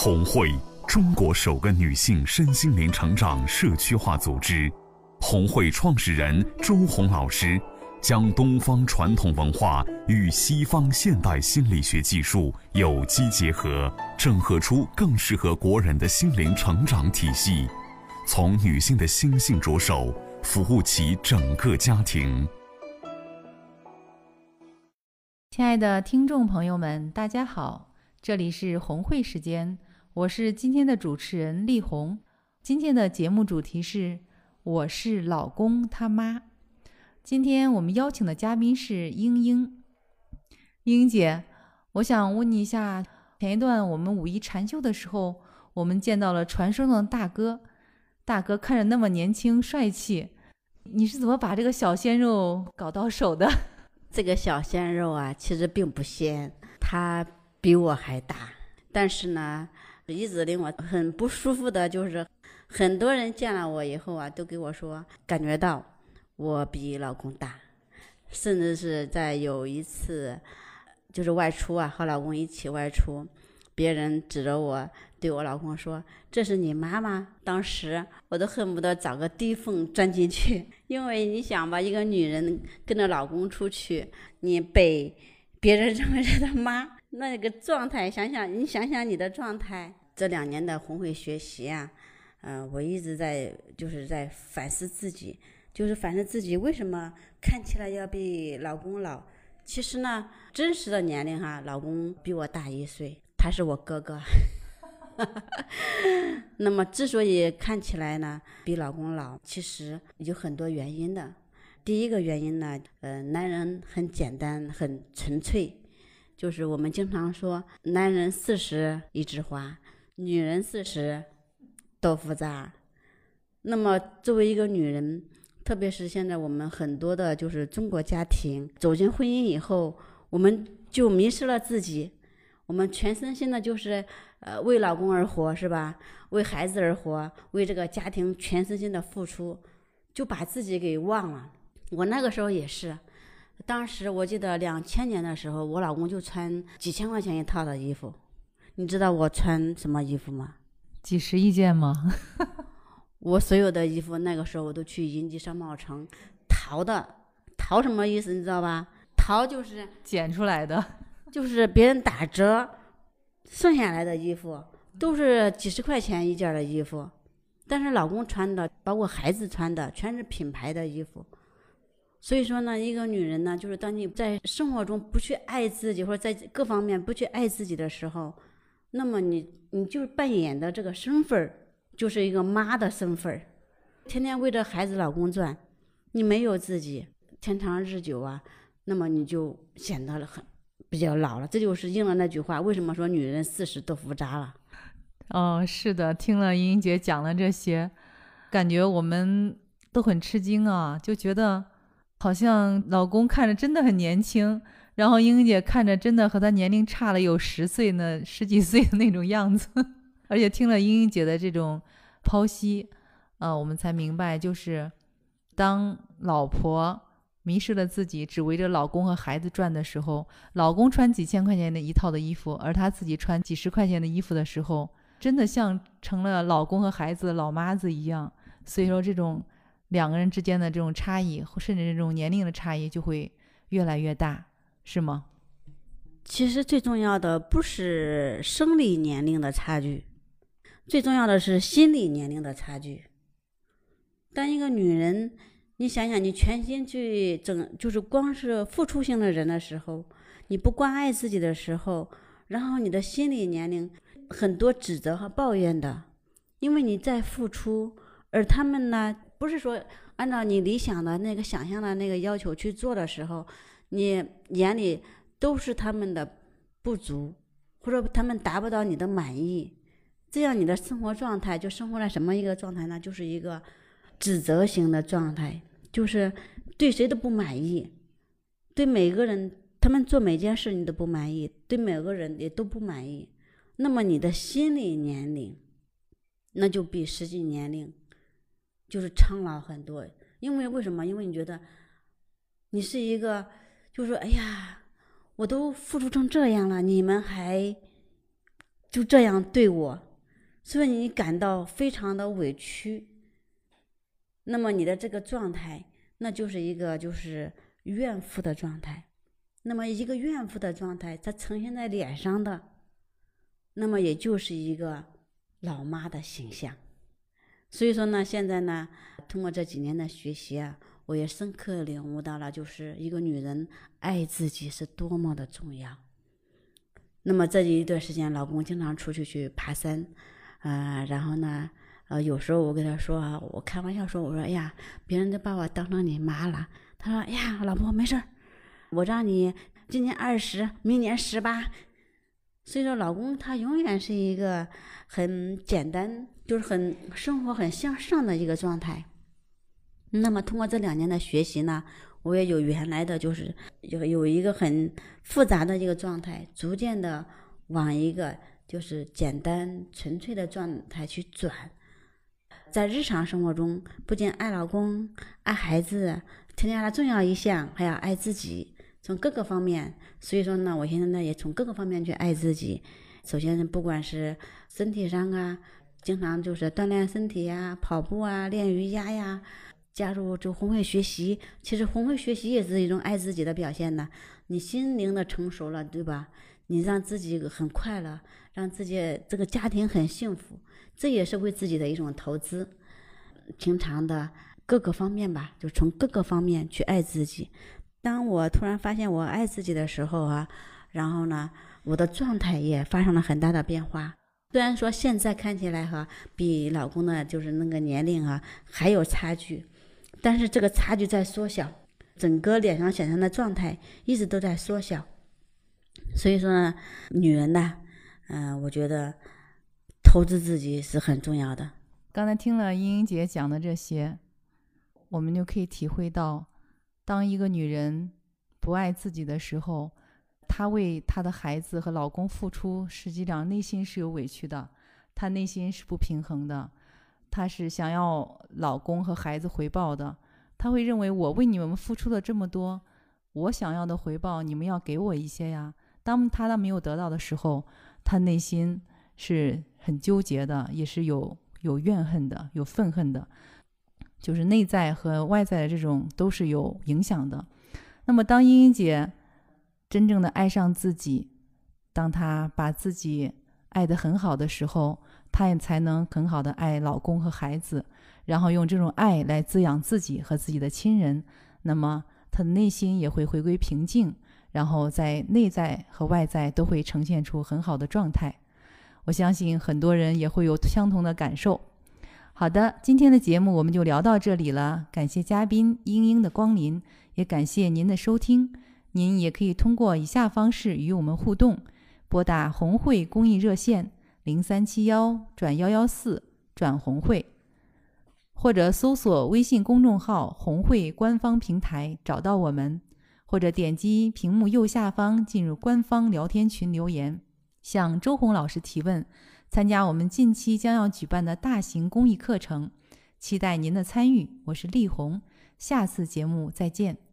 红会，中国首个女性身心灵成长社区化组织。红会创始人周红老师将东方传统文化与西方现代心理学技术有机结合，整合出更适合国人的心灵成长体系，从女性的心性着手，服务起整个家庭。亲爱的听众朋友们，大家好，这里是红会时间，我是今天的主持人丽红。今天的节目主题是“我是老公他妈”。今天我们邀请的嘉宾是英英。英英姐，我想问你一下，前一段我们五一禅修的时候，我们见到了传说中的大哥，大哥看着那么年轻帅气，你是怎么把这个小鲜肉搞到手的？这个小鲜肉啊，其实并不鲜，他比我还大。但是呢，一直令我很不舒服的就是，很多人见了我以后啊，都给我说感觉到我比老公大，甚至是在有一次就是外出啊，和老公一起外出，别人指着我对我老公说：“这是你妈妈。”当时我都恨不得找个地缝钻进去。因为你想吧，一个女人跟着老公出去，你被别人 认为是他妈，那个状态，想想你想想你的状态。这两年的红会学习啊，嗯，我一直在就是在反思自己，就是反思自己为什么看起来要比老公老。其实呢，真实的年龄哈，老公比我大一岁，他是我哥哥。那么，之所以看起来呢比老公老，其实有很多原因的。第一个原因呢，呃，男人很简单，很纯粹，就是我们经常说，男人四十一枝花，女人四十豆腐渣。那么，作为一个女人，特别是现在我们很多的，就是中国家庭走进婚姻以后，我们就迷失了自己，我们全身心的就是。呃，为老公而活是吧？为孩子而活，为这个家庭全身心的付出，就把自己给忘了。我那个时候也是，当时我记得两千年的时候，我老公就穿几千块钱一套的衣服。你知道我穿什么衣服吗？几十一件吗？我所有的衣服那个时候我都去银吉商贸城淘的，淘什么意思你知道吧？淘就是捡出来的，就是别人打折。剩下来的衣服都是几十块钱一件的衣服，但是老公穿的，包括孩子穿的，全是品牌的衣服。所以说呢，一个女人呢，就是当你在生活中不去爱自己，或者在各方面不去爱自己的时候，那么你你就扮演的这个身份儿，就是一个妈的身份儿，天天为着孩子、老公转，你没有自己，天长日久啊，那么你就显得很。比较老了，这就是应了那句话。为什么说女人四十豆腐渣了？哦，是的，听了莹莹姐讲了这些，感觉我们都很吃惊啊，就觉得好像老公看着真的很年轻，然后英英姐看着真的和她年龄差了有十岁呢，十几岁的那种样子。而且听了英英姐的这种剖析，啊，我们才明白，就是当老婆。迷失了自己，只围着老公和孩子转的时候，老公穿几千块钱的一套的衣服，而她自己穿几十块钱的衣服的时候，真的像成了老公和孩子的老妈子一样。所以说，这种两个人之间的这种差异，甚至这种年龄的差异，就会越来越大，是吗？其实最重要的不是生理年龄的差距，最重要的是心理年龄的差距。当一个女人。你想想，你全心去整，就是光是付出型的人的时候，你不关爱自己的时候，然后你的心理年龄很多指责和抱怨的，因为你在付出，而他们呢，不是说按照你理想的那个想象的那个要求去做的时候，你眼里都是他们的不足，或者他们达不到你的满意，这样你的生活状态就生活在什么一个状态呢？就是一个指责型的状态。就是对谁都不满意，对每个人，他们做每件事你都不满意，对每个人也都不满意。那么你的心理年龄，那就比实际年龄就是苍老很多。因为为什么？因为你觉得你是一个，就说，哎呀，我都付出成这样了，你们还就这样对我，所以你感到非常的委屈。那么你的这个状态，那就是一个就是怨妇的状态。那么一个怨妇的状态，它呈现在脸上的，那么也就是一个老妈的形象。所以说呢，现在呢，通过这几年的学习啊，我也深刻领悟到了，就是一个女人爱自己是多么的重要。那么这一段时间，老公经常出去去爬山，啊，然后呢，呃，有时候我跟他说啊，我开玩笑说，我说，哎呀，别人都把我当成你妈了。他说，哎呀，老婆没事儿，我让你今年二十，明年十八。所以说，老公他永远是一个很简单，就是很生活很向上的一个状态。那么通过这两年的学习呢？我也有原来的就是有有一个很复杂的一个状态，逐渐的往一个就是简单纯粹的状态去转。在日常生活中，不仅爱老公、爱孩子，添加了重要一项，还要爱自己，从各个方面。所以说呢，我现在呢也从各个方面去爱自己。首先，不管是身体上啊，经常就是锻炼身体呀，跑步啊，练瑜伽呀。加入就红会学习，其实红会学习也是一种爱自己的表现呢。你心灵的成熟了，对吧？你让自己很快乐，让自己这个家庭很幸福，这也是为自己的一种投资。平常的各个方面吧，就从各个方面去爱自己。当我突然发现我爱自己的时候啊，然后呢，我的状态也发生了很大的变化。虽然说现在看起来哈，比老公的就是那个年龄啊还有差距。但是这个差距在缩小，整个脸上显现的状态一直都在缩小，所以说呢，女人呢，嗯，我觉得投资自己是很重要的。刚才听了英英姐讲的这些，我们就可以体会到，当一个女人不爱自己的时候，她为她的孩子和老公付出，实际上内心是有委屈的，她内心是不平衡的。她是想要老公和孩子回报的，她会认为我为你们付出了这么多，我想要的回报你们要给我一些呀。当她没有得到的时候，她内心是很纠结的，也是有有怨恨的，有愤恨的，就是内在和外在的这种都是有影响的。那么，当英英姐真正的爱上自己，当她把自己爱得很好的时候。她也才能很好的爱老公和孩子，然后用这种爱来滋养自己和自己的亲人。那么她的内心也会回归平静，然后在内在和外在都会呈现出很好的状态。我相信很多人也会有相同的感受。好的，今天的节目我们就聊到这里了。感谢嘉宾英英的光临，也感谢您的收听。您也可以通过以下方式与我们互动：拨打红会公益热线。零三七幺转幺幺四转红会，或者搜索微信公众号“红会”官方平台找到我们，或者点击屏幕右下方进入官方聊天群留言，向周红老师提问，参加我们近期将要举办的大型公益课程，期待您的参与。我是丽红，下次节目再见。